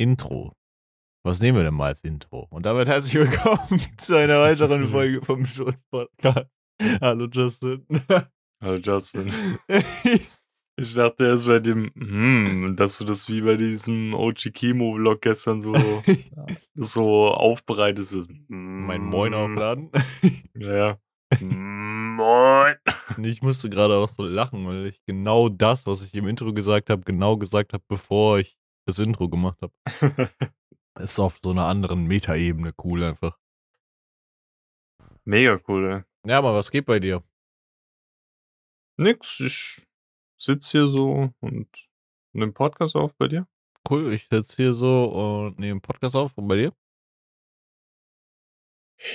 Intro. Was nehmen wir denn mal als Intro? Und damit herzlich willkommen zu einer weiteren Folge vom Schutz-Podcast. Hallo Justin. Hallo Justin. Ich dachte erst bei dem, hm, dass du das wie bei diesem OG Kimo-Vlog gestern so, so aufbereitest. mein Moin aufladen. Ja, ja. Moin. Ich musste gerade auch so lachen, weil ich genau das, was ich im Intro gesagt habe, genau gesagt habe, bevor ich das Intro gemacht habe. Ist auf so einer anderen Metaebene cool einfach. Mega cool, ey. Ja, aber was geht bei dir? Nix, ich sitz hier so und nehme Podcast auf bei dir. Cool, ich sitze hier so und nehme Podcast auf. Und bei dir?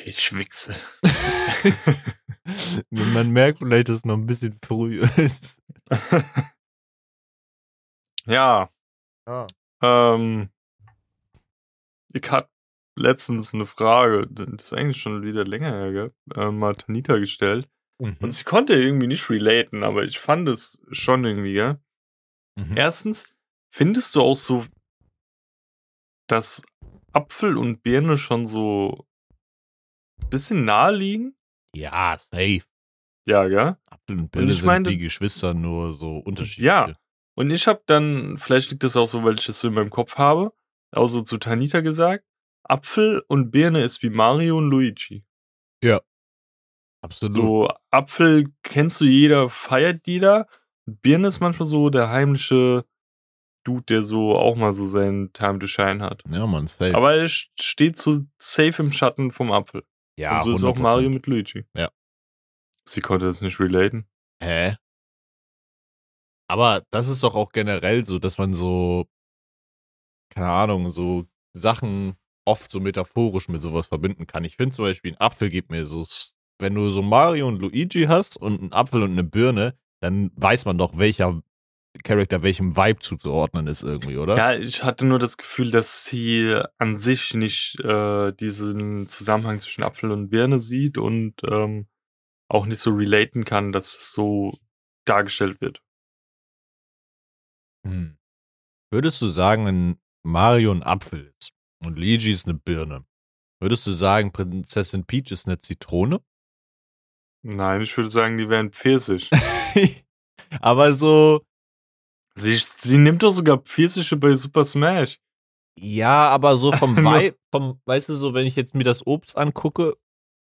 Ich wichse. Man merkt vielleicht, dass es noch ein bisschen früh ist. ja, Ja. ähm, ich hatte letztens eine Frage, das ist eigentlich schon wieder länger her, gell? Äh, mal Tanita gestellt. Mhm. Und sie konnte irgendwie nicht relaten, aber ich fand es schon irgendwie, gell? Mhm. Erstens, findest du auch so, dass Apfel und Birne schon so ein bisschen nahe liegen? Ja, safe. Ja, gell? Apfel und Birne ich sind meinte- wie Geschwister, nur so unterschiedlich. Ja. Und ich habe dann, vielleicht liegt das auch so, weil ich das so in meinem Kopf habe, auch so zu Tanita gesagt, Apfel und Birne ist wie Mario und Luigi. Absolut. So, Apfel kennst du jeder, feiert jeder. Birne ist manchmal so der heimliche Dude, der so auch mal so seinen Time to Shine hat. Ja, man, safe. Aber er st- steht so safe im Schatten vom Apfel. ja, und so ist auch 100%. Mario mit Luigi. Ja. Sie konnte das nicht relaten. Hä? Aber das ist doch auch generell so, dass man so, keine Ahnung, so Sachen oft so metaphorisch mit sowas verbinden kann. Ich finde zum Beispiel, ein Apfel gibt mir so, wenn du so Mario und Luigi hast und einen Apfel und eine Birne, dann weiß man doch, welcher Charakter welchem Vibe zuzuordnen ist irgendwie, oder? Ja, ich hatte nur das Gefühl, dass sie an sich nicht äh, diesen Zusammenhang zwischen Apfel und Birne sieht und ähm, auch nicht so relaten kann, dass es so dargestellt wird. Hm. Würdest du sagen, wenn Mario ein Apfel ist und Luigi ist eine Birne, würdest du sagen, Prinzessin Peach ist eine Zitrone? Nein, ich würde sagen, die wären Pfirsich. Aber so, sie, sie nimmt doch sogar Pfirsiche bei Super Smash. ja, aber so vom Vibe, vom, weißt du, so, wenn ich jetzt mir das Obst angucke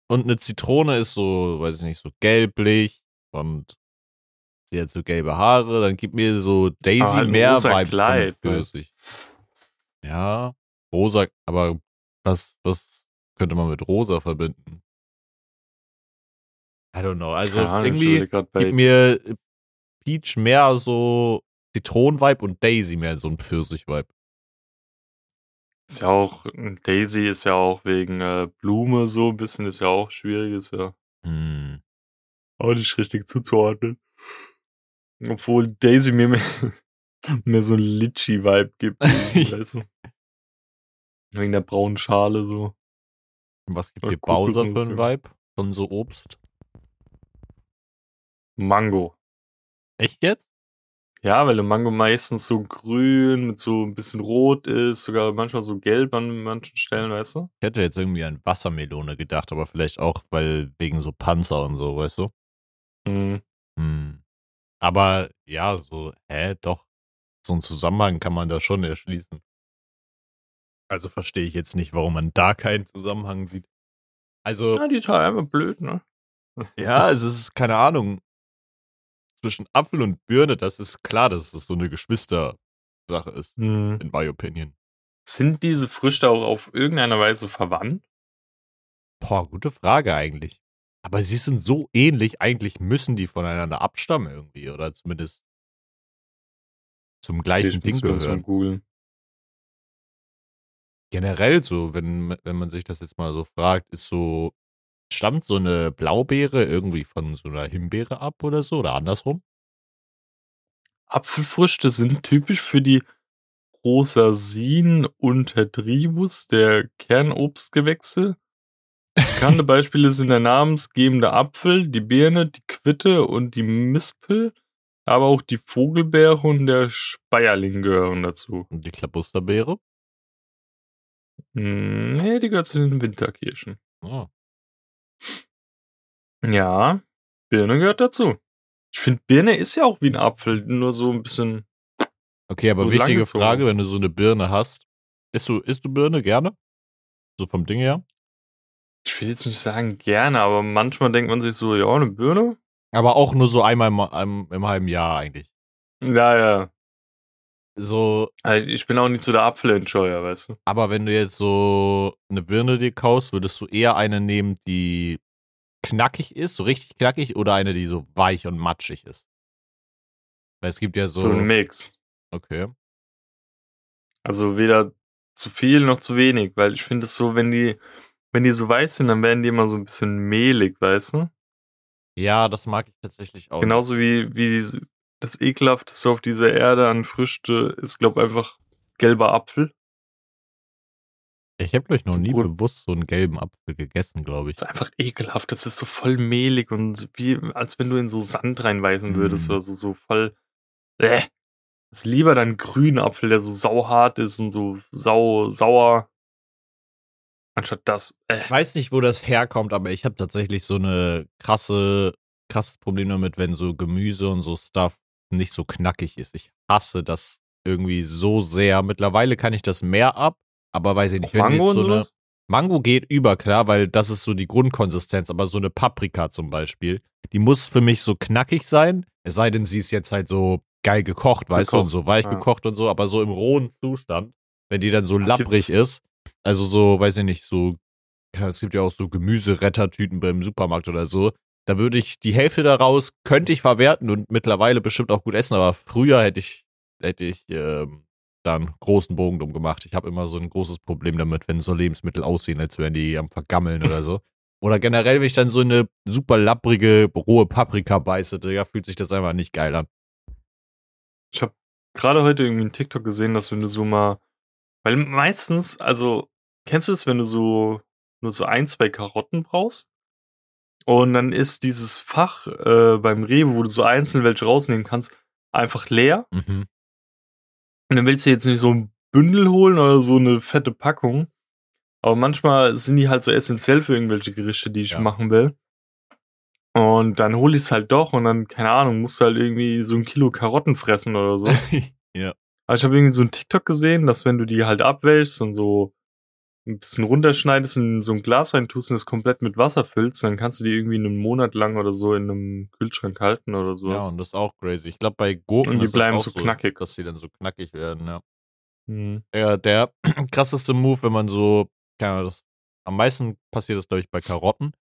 und eine Zitrone ist so, weiß ich nicht, so gelblich und sie hat so gelbe Haare, dann gibt mir so Daisy Aber ein mehr rosa Vibes Kleid, ne? Pfirsich. Ja, rosa, aber was, was könnte man mit rosa verbinden? I don't know. Also Ahnung, irgendwie gibt mir Peach mehr so Zitronen-Vibe und Daisy mehr so ein Pfirsich-Vibe. Ist ja auch, Daisy ist ja auch wegen äh, Blume so ein bisschen, ist ja auch schwierig, ist ja Hm. auch nicht richtig zuzuordnen. Obwohl Daisy mir mehr, mehr so ein Litchi-Vibe gibt. weißt du? Wegen der braunen Schale so. Was gibt dir Bowser für einen. Vibe von so Obst? Mango. Echt jetzt? Ja, weil der Mango meistens so grün mit so ein bisschen rot ist, sogar manchmal so gelb an manchen Stellen, weißt du? Ich hätte jetzt irgendwie an Wassermelone gedacht, aber vielleicht auch, weil wegen so Panzer und so, weißt du? Mhm. Hm. Aber ja, so, hä, doch. So einen Zusammenhang kann man da schon erschließen. Also verstehe ich jetzt nicht, warum man da keinen Zusammenhang sieht. Also, Ja, die ist halt einfach blöd, ne? ja, es ist, keine Ahnung, zwischen Apfel und Birne, das ist klar, dass es so eine Geschwistersache ist, Mhm. in my opinion. Sind diese Früchte auch auf irgendeine Weise verwandt? Boah, gute Frage eigentlich. Aber sie sind so ähnlich, eigentlich müssen die voneinander abstammen irgendwie, oder zumindest zum gleichen ich Ding gehören. Generell so, wenn, wenn man sich das jetzt mal so fragt, ist so, stammt so eine Blaubeere irgendwie von so einer Himbeere ab oder so, oder andersrum? Apfelfrüchte sind typisch für die Rosasin untertribus der Kernobstgewächse. Bekannte Beispiele sind der namensgebende Apfel, die Birne, die Quitte und die Mispel, aber auch die Vogelbeere und der Speierling gehören dazu. Und die Klabusterbeere? Hm, nee, die gehört zu den Winterkirschen. Oh. Ja, Birne gehört dazu. Ich finde, Birne ist ja auch wie ein Apfel, nur so ein bisschen. Okay, aber So wichtige. Frage, wenn du so eine Birne hast. Isst du, isst du Birne gerne? So vom Ding her? Ich will jetzt nicht sagen gerne, aber manchmal denkt man sich so, ja, eine Birne? Aber auch nur so einmal im, im, im halben Jahr eigentlich. Ja, ja. So, Also Ich bin auch nicht so der Apfelenjoyer, weißt du. aber wenn du jetzt so eine Birne dir kaufst, würdest du eher eine nehmen, die knackig ist, so richtig knackig, oder eine, die so weich und matschig ist? Weil es gibt ja so. So, ein Mix. okay. Also weder zu viel noch zu wenig, weil ich finde es so, wenn die, wenn die so weiß sind, dann werden die immer so ein bisschen mehlig, weißt du? Ja, das mag ich tatsächlich auch. Genauso wie, wie das ekelhafteste auf dieser Erde an Früchte ist, glaube einfach gelber Apfel. Ich habe, ich, noch nie Brot- bewusst so einen gelben Apfel gegessen, glaube ich. Das ist einfach ekelhaft. Das ist so voll mehlig und wie, als wenn du in so Sand reinweisen würdest Mm. oder so, so voll. Äh. Das ist lieber dann grünen Apfel, der so sauhart ist und so sau, sauer. Anstatt das. Äh. Ich weiß nicht, wo das herkommt, aber ich habe tatsächlich so eine krasse, krasses Problem damit, wenn so Gemüse und so Stuff nicht so knackig ist. Ich hasse das irgendwie so sehr. Mittlerweile kann ich das mehr ab, aber weiß ich nicht, wenn Mango jetzt so eine sowas? Mango geht über, klar, weil das ist so die Grundkonsistenz, aber so eine Paprika zum Beispiel, die muss für mich so knackig sein, es sei denn, sie ist jetzt halt so geil gekocht, weißt du, und Gekocht, so weich ja. gekocht und so, aber so im rohen Zustand, wenn die dann so lapprig ist, also so, weiß ich nicht, so, es gibt ja auch so Gemüserettertüten beim Supermarkt oder so, da würde ich die Hälfte daraus, könnte ich verwerten und mittlerweile bestimmt auch gut essen, aber früher hätte ich, hätte ich, ähm, dann großen Bogen drum gemacht. Ich habe immer so ein großes Problem damit, wenn so Lebensmittel aussehen, als wären die am Vergammeln oder so. Oder generell, wenn ich dann so eine super lapprige, rohe Paprika beiße, ja, fühlt sich das einfach nicht geil an. Ich habe gerade heute irgendwie einen TikTok gesehen, dass wenn du so mal, weil meistens, also kennst du es, wenn du so nur so ein, zwei Karotten brauchst und dann ist dieses Fach äh, beim Rewe, wo du so einzeln welche rausnehmen kannst, einfach leer Mhm. und dann willst du jetzt nicht so ein Bündel holen oder so eine fette Packung, aber manchmal sind die halt so essentiell für irgendwelche Gerichte, die ich Ja. machen will. Und dann hole ich es halt doch und dann, keine Ahnung, musst du halt irgendwie so ein Kilo Karotten fressen oder so. ja. Aber ich habe irgendwie so ein TikTok gesehen, dass wenn du die halt abwäschst und so ein bisschen runterschneidest und in so ein Glas reintust und es komplett mit Wasser füllst, dann kannst du die irgendwie einen Monat lang oder so in einem Kühlschrank halten oder so. Ja, und das ist auch crazy. Ich glaube, bei Gurken Und die ist bleiben so knackig. dass die dann so knackig werden, ja. Mhm. Der, der krasseste Move, wenn man so, keine Ahnung, das, am meisten passiert das, glaube ich, bei Karotten,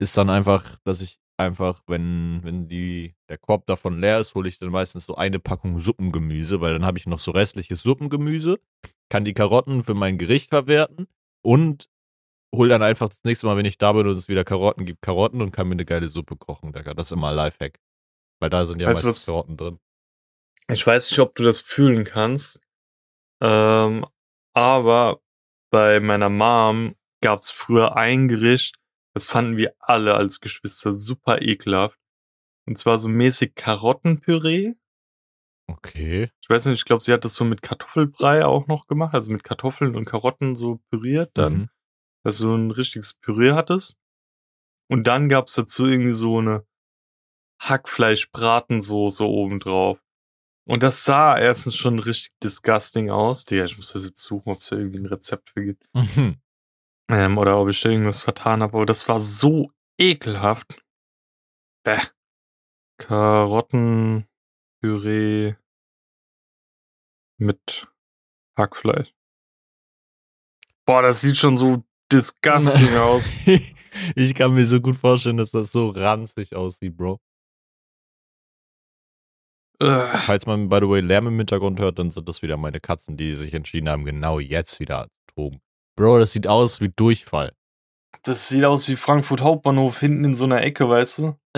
ist dann einfach, dass ich einfach, wenn, wenn die, der Korb davon leer ist, hole ich dann meistens so eine Packung Suppengemüse, weil dann habe ich noch so restliches Suppengemüse, kann die Karotten für mein Gericht verwerten und hol dann einfach das nächste Mal, wenn ich da bin und es wieder Karotten gibt, Karotten und kann mir eine geile Suppe kochen. Das ist immer ein Lifehack. Weil da sind ja Weißt meistens was- Karotten drin. Ich weiß nicht, ob du das fühlen kannst, ähm, aber bei meiner Mom gab es früher ein Gericht, das fanden wir alle als Geschwister super ekelhaft. Und zwar so mäßig Karottenpüree. Okay. Ich weiß nicht, ich glaube, sie hat das so mit Kartoffelbrei auch noch gemacht, also mit Kartoffeln und Karotten so püriert dann, Mhm. dass du ein richtiges Püree hattest. Und dann gab's dazu irgendwie so eine Hackfleisch-Bratensoße obendrauf. Und das sah erstens schon richtig disgusting aus. Digga, ich muss das jetzt suchen, ob es da irgendwie ein Rezept für gibt. Mhm. Ähm, oder ob ich irgendwas vertan habe. Aber das war so ekelhaft. Bäh. Karottenpüree mit Hackfleisch. Boah, das sieht schon so disgusting aus. ich kann mir so gut vorstellen, dass das so ranzig aussieht, Bro. Ugh. Falls man, by the way, Lärm im Hintergrund hört, dann sind das wieder meine Katzen, die sich entschieden haben, genau jetzt wieder zu toben. Bro, das sieht aus wie Durchfall. Das sieht aus wie Frankfurt Hauptbahnhof hinten in so einer Ecke, weißt du?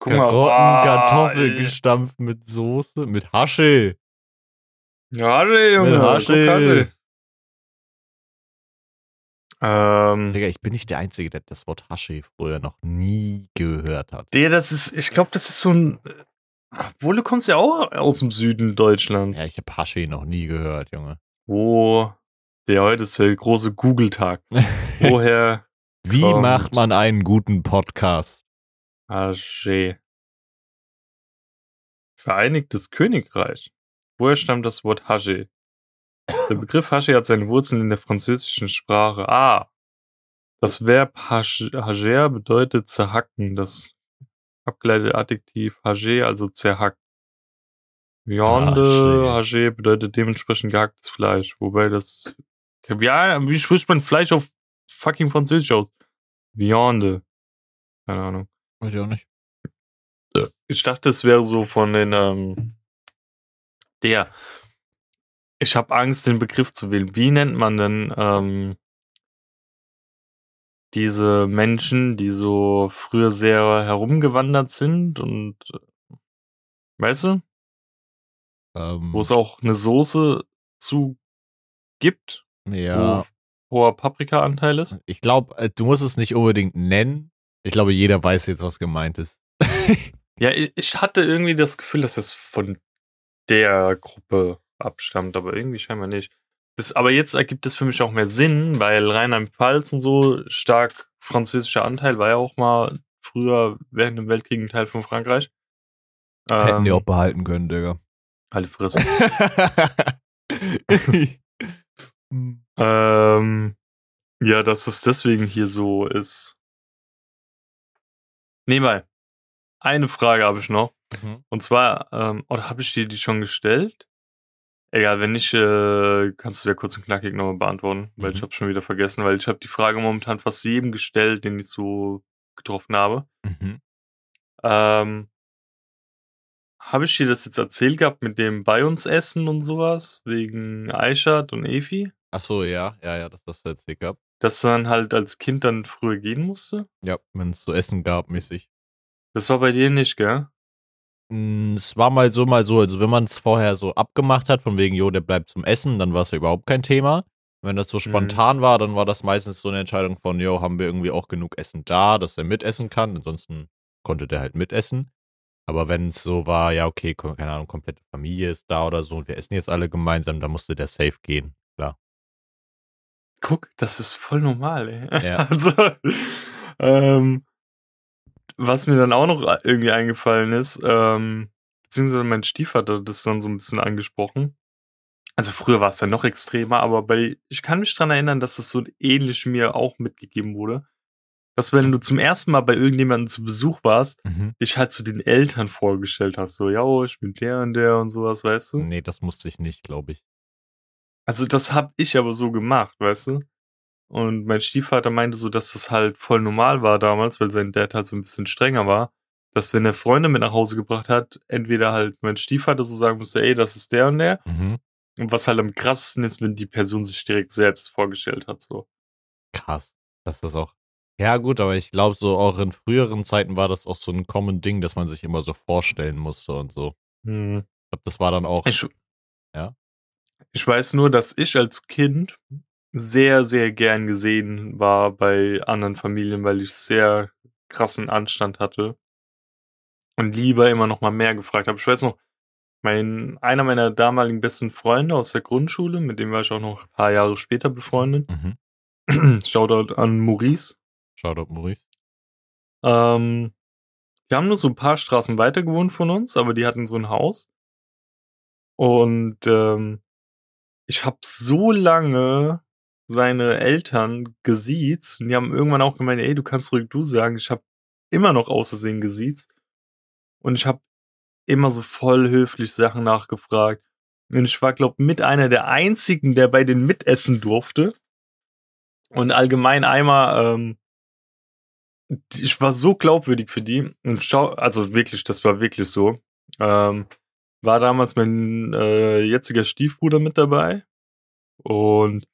Guck mal. Karotten, boah, Kartoffel ey. gestampft mit Soße, mit Hasche. Ja, Hasche, Junge. Mit Hasche. Hasche. Ähm, Digga, ich bin nicht der Einzige, der das Wort Hasche früher noch nie gehört hat. der, das ist, ich glaube, das ist so ein. Obwohl, du kommst ja auch aus dem Süden Deutschlands. Ja, ich habe Hasche noch nie gehört, Junge. Wo? Der heute ist der große Google-Tag. Woher Wie kommt- macht man einen guten Podcast? Haché? Vereinigtes Königreich. Woher stammt das Wort Haché? Der Begriff Haché hat seine Wurzeln in der französischen Sprache. Ah, das Verb hager bedeutet zerhacken. Das abgeleitete Adjektiv hager, also zerhackt. Viande haché bedeutet dementsprechend gehacktes Fleisch. Wobei das... Ja, wie spricht man Fleisch auf fucking Französisch aus? Viande. Keine Ahnung. Weiß ich auch nicht. Ich dachte, es wäre so von den, ähm, der. Ich habe Angst, den Begriff zu wählen. Wie nennt man denn ähm, diese Menschen, die so früher sehr herumgewandert sind und äh, weißt du, Ähm, wo es auch eine Soße zu gibt, ja, wo hoher Paprika-Anteil ist? ich glaube, du musst es nicht unbedingt nennen. Ich glaube, jeder weiß jetzt, was gemeint ist. Ja, ich, hatte irgendwie das Gefühl, dass es von der Gruppe abstammt, aber irgendwie scheinbar nicht. Das, aber jetzt ergibt es für mich auch mehr Sinn, weil Rheinland-Pfalz und so stark französischer Anteil war ja auch mal früher während dem Weltkrieg ein Teil von Frankreich. Hätten die Ähm, auch behalten können, Digga. Halt Fresse. ähm, ja, dass es deswegen hier so ist. Nee, mal. Eine Frage habe ich noch. Mhm. Und zwar, ähm, oder habe ich dir die schon gestellt? Egal, wenn nicht, äh, kannst du ja kurz und knackig nochmal beantworten, weil Mhm. ich habe schon wieder vergessen, weil ich habe die Frage momentan fast jedem gestellt, den ich so getroffen habe. Mhm. Ähm, habe ich dir das jetzt erzählt gehabt mit dem bei uns essen und sowas, wegen Aishat und Efi, Ach so, ja, ja, ja, das hast du erzählt gehabt. dass man halt als Kind dann früher gehen musste? Ja, wenn es zu essen gab, mäßig. Das war bei dir nicht, gell? Mm, Es war mal so, mal so. Also, wenn man es vorher so abgemacht hat, von wegen, jo, der bleibt zum Essen, dann war es ja überhaupt kein Thema. Wenn das so spontan war, dann war das meistens so eine Entscheidung von, jo, haben wir irgendwie auch genug Essen da, dass er mitessen kann. Ansonsten konnte der halt mitessen. Aber wenn es so war, ja, okay, keine Ahnung, komplette Familie ist da oder so und wir essen jetzt alle gemeinsam, dann musste der safe gehen. Guck, das ist voll normal, ey. Ja. Also, ähm, was mir dann auch noch irgendwie eingefallen ist, ähm, beziehungsweise mein Stiefvater hat das dann so ein bisschen angesprochen. Also früher war es ja noch extremer, aber bei, ich kann mich dran erinnern, dass es so ähnlich mir auch mitgegeben wurde. Dass wenn du zum ersten Mal bei irgendjemandem zu Besuch warst, Mhm. dich halt zu den Eltern vorgestellt hast. So, ja, ich bin der und der und sowas, weißt du? Nee, das musste ich nicht, glaube ich. Also das hab ich aber so gemacht, weißt du? Und mein Stiefvater meinte so, dass das halt voll normal war damals, weil sein Dad halt so ein bisschen strenger war, dass wenn er Freunde mit nach Hause gebracht hat, entweder halt mein Stiefvater so sagen musste, ey, das ist der und der. Mhm. Und was halt am krassesten ist, wenn die Person sich direkt selbst vorgestellt hat, so. Krass. Das ist auch. Ja, gut, aber ich glaube, so auch in früheren Zeiten war das auch so ein common Ding, dass man sich immer so vorstellen musste und so. Hm. Ich glaube, das war dann auch. Ich? Ich weiß nur, dass ich als Kind sehr, sehr gern gesehen war bei anderen Familien, weil ich sehr krassen Anstand hatte und lieber immer noch mal mehr gefragt habe. Ich weiß noch, mein, einer meiner damaligen besten Freunde aus der Grundschule, mit dem war ich auch noch ein paar Jahre später befreundet. Mhm. Shoutout an Maurice. Shoutout Maurice. Ähm, die haben nur so ein paar Straßen weiter gewohnt von uns, aber die hatten so ein Haus. Und ähm, ich habe so lange seine Eltern gesiezt und die haben irgendwann auch gemeint, ey, du kannst ruhig du sagen. Ich habe immer noch außersehen gesiezt. Und ich habe immer so voll höflich Sachen nachgefragt. Und ich war, glaube mit einer der einzigen, der bei den mitessen durfte. Und allgemein einmal, ähm, ich war so glaubwürdig für die. Und schau, also wirklich, das war wirklich so. Ähm, war damals mein äh, jetziger Stiefbruder mit dabei. Und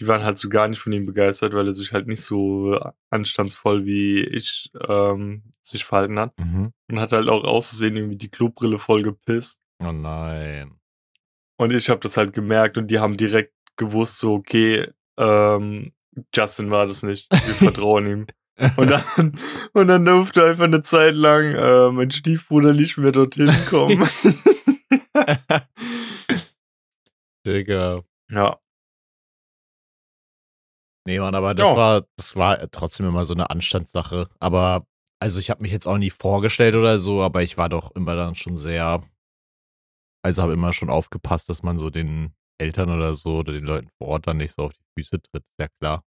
die waren halt so gar nicht von ihm begeistert, weil er sich halt nicht so anstandsvoll wie ich ähm, sich verhalten hat. Mhm. Und hat halt auch auszusehen irgendwie die Klobrille voll gepisst. Oh nein. Und ich habe das halt gemerkt und die haben direkt gewusst, so, okay, ähm, Justin war das nicht. Wir vertrauen ihm. Und dann, und dann durfte einfach eine Zeit lang äh, mein Stiefbruder nicht mehr dorthin kommen. Digga. ja. Nee, Mann, aber das Ja. war, das war trotzdem immer so eine Anstandssache. Aber, also ich habe mich jetzt auch nie vorgestellt oder so, aber ich war doch immer dann schon sehr, also habe immer schon aufgepasst, dass man so den Eltern oder so oder den Leuten vor Ort dann nicht so auf die Füße tritt, ja klar.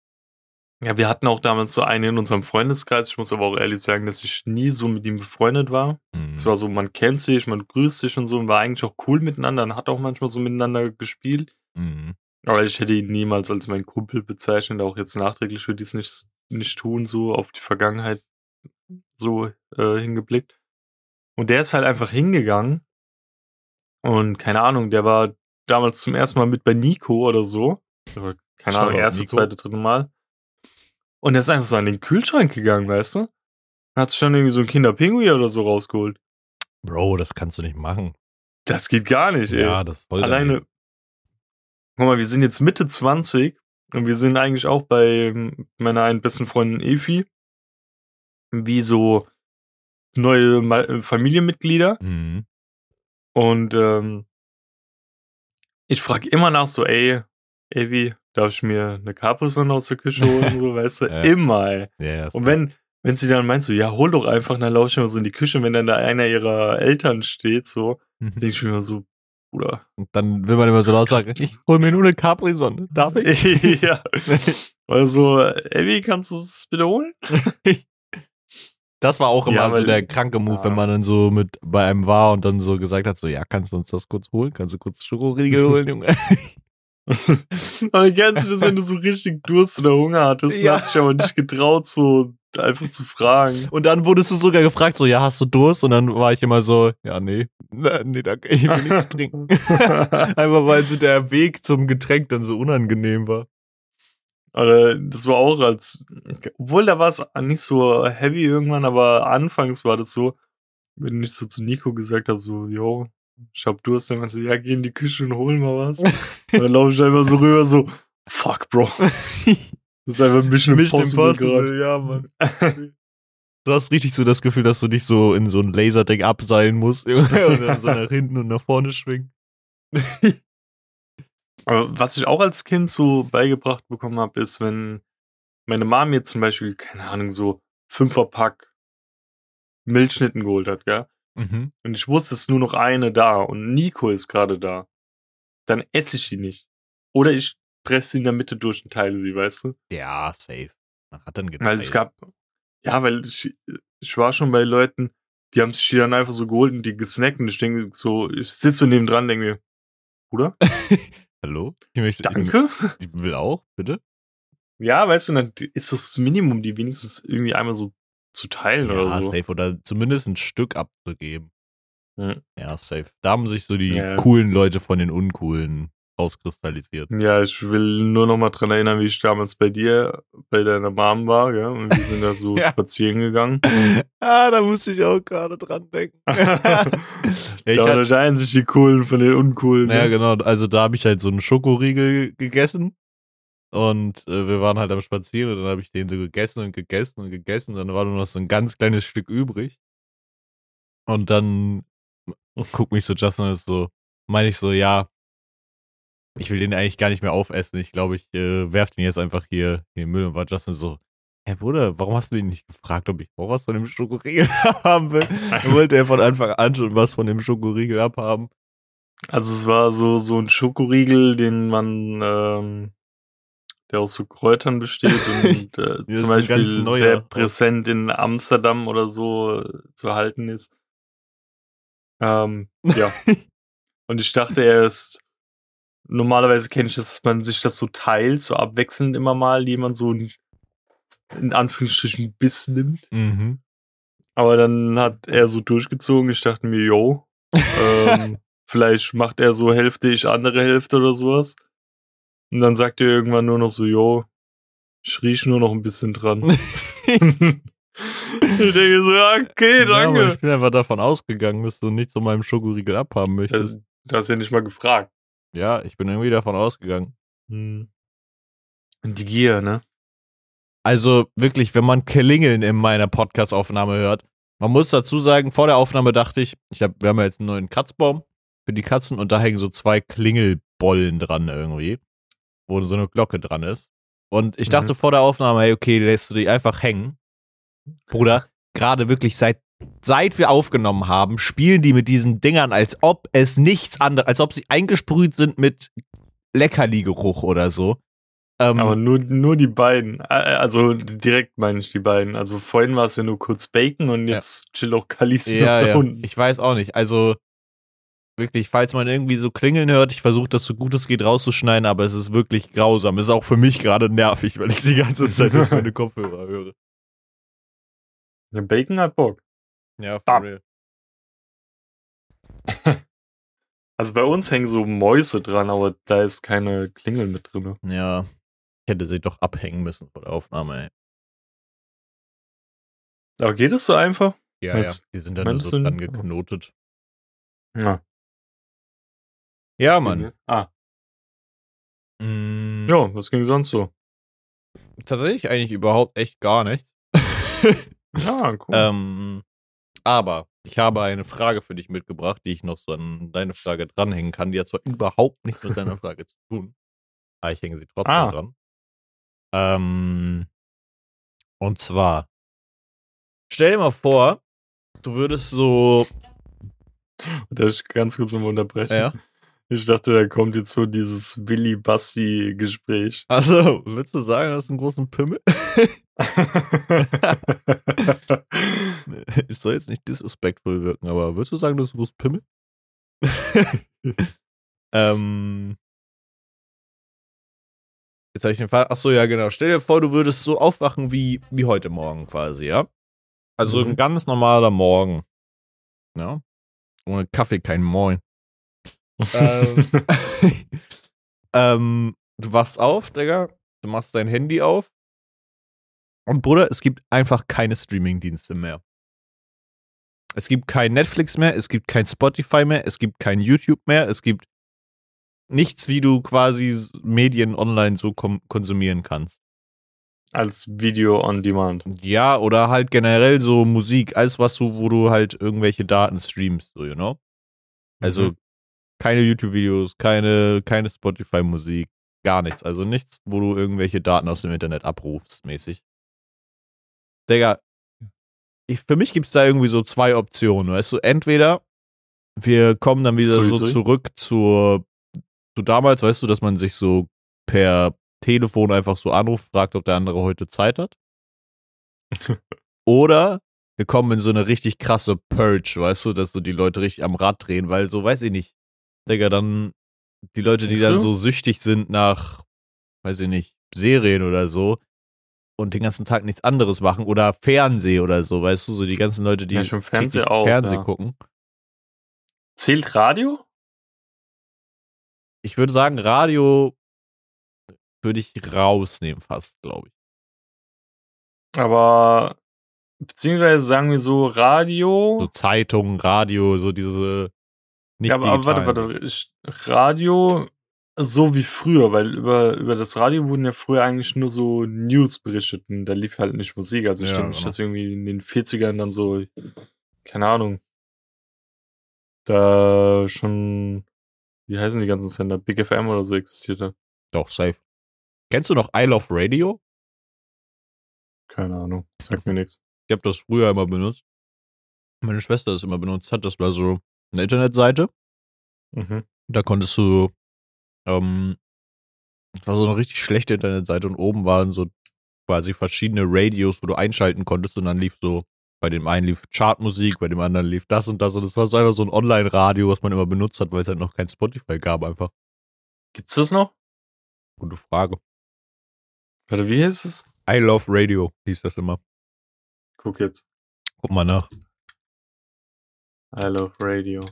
Ja, wir hatten auch damals so einen in unserem Freundeskreis. Ich muss aber auch ehrlich sagen, dass ich nie so mit ihm befreundet war. Mhm. Es war so, man kennt sich, man grüßt sich und so und war eigentlich auch cool miteinander und hat auch manchmal so miteinander gespielt. Mhm. Aber ich hätte ihn niemals als meinen Kumpel bezeichnet, auch jetzt nachträglich würde ich es nicht, nicht tun, so auf die Vergangenheit so äh, hingeblickt. Und der ist halt einfach hingegangen und keine Ahnung, der war damals zum ersten Mal mit bei Nico oder so. Keine Ahnung, erste, Nico. zweite, dritte Mal. Und er ist einfach so an den Kühlschrank gegangen, weißt du? Hat sich dann irgendwie so ein Kinderpinguin oder so rausgeholt. Bro, das kannst du nicht machen. Das geht gar nicht, ey. Ja, das ist voll Alleine, daneben. guck mal, wir sind jetzt Mitte 20 und wir sind eigentlich auch bei meiner einen besten Freundin Efi, wie so neue äh, Familienmitglieder. Mhm. Und ähm, ich frage immer nach so, ey, Evi, darf ich mir eine Capri-Sonne aus der Küche holen? und so, weißt du? Ja. Immer. Ja, Und wenn, wenn sie dann meint so, ja, hol doch einfach, dann laufe ich immer so in die Küche, wenn dann da einer ihrer Eltern steht, so, Mhm. denke ich mir immer so, Bruder. Und dann will man immer so laut sagen, ich hol mir nur eine Capri-Sonne. Darf ich? ja. Also, Evi, kannst du es bitte holen? Das war auch immer Ja, so der kranke Move, Ja. wenn man dann so mit bei einem war und dann so gesagt hat, so, ja, kannst du uns das kurz holen? Kannst du kurz Schokoriegel holen, Junge? Aber kennst du das, wenn du so richtig Durst oder Hunger hattest, Ja. ja. hast dich aber nicht getraut, so einfach zu fragen. Und dann wurdest du sogar gefragt, so, ja, hast du Durst? Und dann war ich immer so, ja, nee, nee, danke, ich will nichts trinken. Einfach weil so der Weg zum Getränk dann so unangenehm war. Oder das war auch als, obwohl da war es nicht so heavy irgendwann, aber anfangs war das so, wenn ich so zu Nico gesagt habe, so, yo, ich hab Durst, dann meinte so, ja, geh in die Küche und hol mal was. und dann laufe ich einfach so rüber, so, fuck, Bro. Das ist einfach Mission Mission Impossible ja, Mann. Du hast richtig so das Gefühl, dass du dich so in so ein Laserding abseilen musst und dann so nach hinten und nach vorne schwingen. Aber was ich auch als Kind so beigebracht bekommen habe, ist, wenn meine Mom mir zum Beispiel, keine Ahnung, so Fünferpack Milchschnitten geholt hat, gell? Mhm. Und ich wusste, es ist nur noch eine da und Nico ist gerade da. Dann esse ich die nicht. Oder ich presse sie in der Mitte durch und teile sie, weißt du? Ja, safe. Man hat dann geteilt. Weil es gab, ja, weil ich, ich war schon bei Leuten, die haben sich die dann einfach so geholt und die gesnackt und ich denke so, ich sitze so neben dran, denke mir, Bruder, Hallo? Ich möchte, danke. Ich, ich will auch, bitte. Ja, weißt du, dann ist doch das Minimum, die wenigstens irgendwie einmal so zu teilen Ja, oder so. safe. Oder zumindest ein Stück abzugeben. Ja. Ja, safe. Da haben sich so die Ja. coolen Leute von den uncoolen rauskristallisiert. Ja, ich will nur noch mal dran erinnern, wie ich damals bei dir, bei deiner Mom war, gell? Und wir sind da so Ja. spazieren gegangen. ah, da musste ich auch gerade dran denken. ja, ich da hatte, sich die Coolen von den Uncoolen. ja, ne? genau. Also da habe ich halt so einen Schokoriegel gegessen. Und äh, wir waren halt am Spazieren und dann habe ich den so gegessen und gegessen und gegessen. Und dann war nur noch so ein ganz kleines Stück übrig. Und dann guckt mich so Justin ist so, meine ich so, ja, ich will den eigentlich gar nicht mehr aufessen. Ich glaube, ich äh, werf den jetzt einfach hier in den Müll und war Justin so, Herr Bruder, warum hast du ihn nicht gefragt, ob ich auch was von dem Schokoriegel haben will? Er wollte er von Anfang an schon was von dem Schokoriegel abhaben. Also es war so, so ein Schokoriegel, den man, ähm, der aus so Kräutern besteht und äh, zum Beispiel sehr präsent in Amsterdam oder so äh, zu halten ist. Ähm, ja. und ich dachte, er ist, normalerweise kenne ich das, dass man sich das so teilt, so abwechselnd immer mal, die man so ein, in Anführungsstrichen Biss nimmt. Mhm. Aber dann hat er so durchgezogen. Ich dachte mir, yo, ähm, vielleicht macht er so Hälfte, ich andere Hälfte oder sowas. Und dann sagt er irgendwann nur noch so, yo, ich riech nur noch ein bisschen dran. ich denke so, ja, okay, Ja, danke. ich bin einfach davon ausgegangen, dass du nicht so meinem Schokoriegel abhaben möchtest. Also, du hast ja nicht mal gefragt. ja, ich bin irgendwie davon ausgegangen. Hm. Und die Gier, ne? Also wirklich, wenn man Klingeln in meiner Podcast-Aufnahme hört, man muss dazu sagen, vor der Aufnahme dachte ich, ich hab, wir haben ja jetzt einen neuen Kratzbaum für die Katzen und da hängen so zwei Klingelbollen dran irgendwie, wo so eine Glocke dran ist. Und ich dachte Mhm. vor der Aufnahme, hey, okay, lässt du die einfach hängen. Bruder, gerade wirklich seit, seit wir aufgenommen haben, spielen die mit diesen Dingern, als ob es nichts anderes, als ob sie eingesprüht sind mit Leckerli-Geruch oder so. Ähm, Aber nur, nur die beiden. Also direkt meine ich die beiden. Also vorhin war es ja nur kurz Bacon und Ja. jetzt chill auch Khaleesi ja, ja, unten. ich weiß auch nicht. Also, wirklich, falls man irgendwie so klingeln hört, ich versuche das so gut es geht rauszuschneiden, aber es ist wirklich grausam. Ist auch für mich gerade nervig, weil ich die ganze Zeit durch meine Kopfhörer höre. Der Bacon hat Bock. Ja, for real. Also bei uns hängen so Mäuse dran, aber da ist keine Klingel mit drin. Ja, ich hätte sie doch abhängen müssen vor der Aufnahme, ey. Aber geht es so einfach? Ja, Meinst- ja, die sind dann nur so dran geknotet. Ja. Ja, Mann. Ah. Mm, Ja, was ging sonst so? Tatsächlich eigentlich überhaupt echt gar nichts. Ja, cool. ähm, aber ich habe eine Frage für dich mitgebracht, die ich noch so an deine Frage dranhängen kann. Die hat zwar überhaupt nichts mit deiner Frage zu tun, aber ich hänge sie trotzdem Ah. dran. Ähm, und zwar, stell dir mal vor, du würdest so, Da ich ganz kurz um unterbrechen. ja, Ich dachte, da kommt jetzt so dieses Willi-Basti-Gespräch. also, willst du sagen, du hast einen großen Pimmel? Es soll jetzt nicht disrespectful wirken, aber würdest du sagen, du hast einen großen Pimmel? ähm, jetzt habe ich den Fall. Ach so, ja, genau. Stell dir vor, du würdest so aufwachen wie, wie heute Morgen quasi, ja? Also Mhm. ein ganz normaler Morgen. Ja? Ohne Kaffee kein Moin. Ähm, ähm, du wachst auf, Digga. Du machst dein Handy auf. Und Bruder, es gibt einfach keine Streaming-Dienste mehr. Es gibt kein Netflix mehr, es gibt kein Spotify mehr, es gibt kein YouTube mehr, es gibt nichts, wie du quasi Medien online so konsumieren kannst. Als Video on Demand. Ja, oder halt generell so Musik, alles was du, wo du halt irgendwelche Daten streamst, so, you know? Also Mhm. Keine YouTube-Videos, keine, keine Spotify-Musik, gar nichts. Also nichts, wo du irgendwelche Daten aus dem Internet abrufst, mäßig. Digga, ich, für mich gibt es da irgendwie so zwei Optionen, weißt du? Entweder wir kommen dann wieder Sui, so sui. zurück zur, zu damals, weißt du, dass man sich so per Telefon einfach so anruft, fragt, ob der andere heute Zeit hat. Oder wir kommen in so eine richtig krasse Purge, weißt du, dass so die Leute richtig am Rad drehen, weil so, weiß ich nicht, Digga, dann die Leute, die dann so süchtig sind nach, weiß ich nicht, Serien oder so und den ganzen Tag nichts anderes machen oder Fernseh oder so, weißt du, so die ganzen Leute, die Ja, schon täglich auch, Fernseh ja. gucken. Zählt Radio? Ich würde sagen, Radio würde ich rausnehmen fast, glaube ich. Aber beziehungsweise sagen wir so Radio. So Zeitungen, Radio, so diese nicht ja, aber, aber warte, digitalen warte. Ich, Radio so wie früher, weil über, über das Radio wurden ja früher eigentlich nur so News berichtet und da lief halt nicht Musik. Also ich Ja, denke nicht, genau. dass irgendwie in den 40ern dann so, keine Ahnung, da schon, wie heißen die ganzen Sender, Big FM oder so existierte. Doch, safe. Kennst du noch I Love Radio? Keine Ahnung, sagt mir nichts. Ich habe das früher immer benutzt. Meine Schwester das immer benutzt hat. Das war so eine Internetseite. Mhm. Da konntest du, ähm, das war so eine richtig schlechte Internetseite und oben waren so quasi verschiedene Radios, wo du einschalten konntest und dann lief so, bei dem einen lief Chartmusik, bei dem anderen lief das und das und es war so einfach so ein Online-Radio, was man immer benutzt hat, weil es halt noch kein Spotify gab einfach. Gibt's das noch? Gute Frage. Warte, wie hieß es? I Love Radio hieß das immer. Guck jetzt. Guck mal nach. I love radio.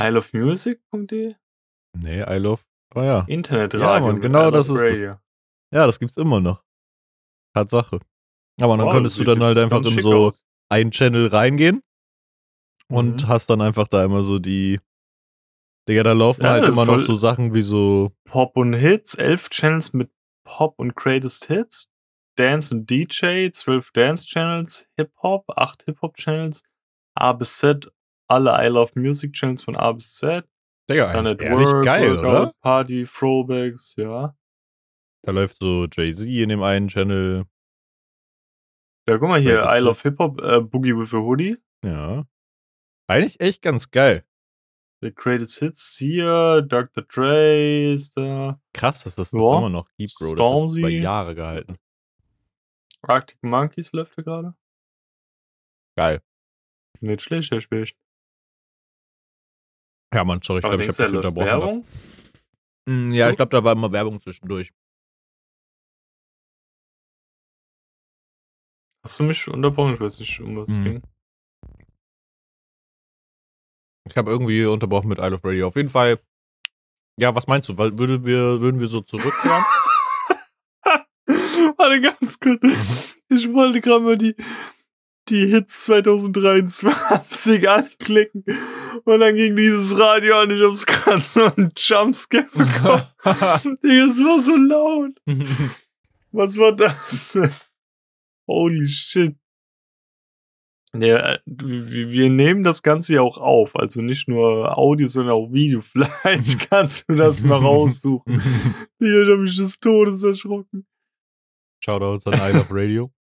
I love music.de? Nee, I Love, oh ja. Internetradio. Ja, Mann, genau das ist das. Ja, das gibt's immer noch. Tatsache. Aber dann Wow, konntest du dann halt einfach in so aus. einen Channel reingehen und Mhm. hast dann einfach da immer so die. Digga, da laufen Ja, halt immer noch so Sachen wie so. Pop und Hits, elf Channels mit Pop und Greatest Hits, Dance und DJ, zwölf Dance Channels, Hip-Hop, acht Hip-Hop Channels, A bis Z, alle I Love Music Channels von A bis Z, Digga, eigentlich ehrlich Work, geil, Workout, oder? Party, Throwbacks, ja. Da läuft so Jay-Z in dem einen Channel. Ja, guck mal hier, I Love Hip Hop, äh, Boogie with a Hoodie. Ja. Eigentlich echt ganz geil. The Greatest Hits hier, Dr. Dre ist da. Krass, dass das, das Ja. immer noch gibt, Bro. Das hat Stormzy. über Jahre gehalten. Arctic Monkeys läuft da gerade. Geil. Nicht schlecht, der spielt. Ja, Mann, sorry, ich glaube, ich habe dich unterbrochen. Werbung? Mm, Ja, So? ich glaube, da war immer Werbung zwischendurch. Hast du mich unterbrochen? Ich weiß nicht, um was es Mhm. ging. Ich habe irgendwie unterbrochen mit Isle of Radio. Auf jeden Fall. Ja, was meinst du? Würde wir, würden wir so zurückkehren? Warte ganz kurz. Ich wollte gerade mal die, die Hits 2023 anklicken. Und dann ging dieses Radio an. Ich hab's gerade so einen Jumpscare bekommen. Digga, es war so laut. Was war das? Holy shit. Ja, äh, wir nehmen das Ganze ja auch auf. Also nicht nur Audio, sondern auch Video. Vielleicht kannst du das mal raussuchen. Ich hab mich des Todes erschrocken. Shoutouts an Isle of Radio.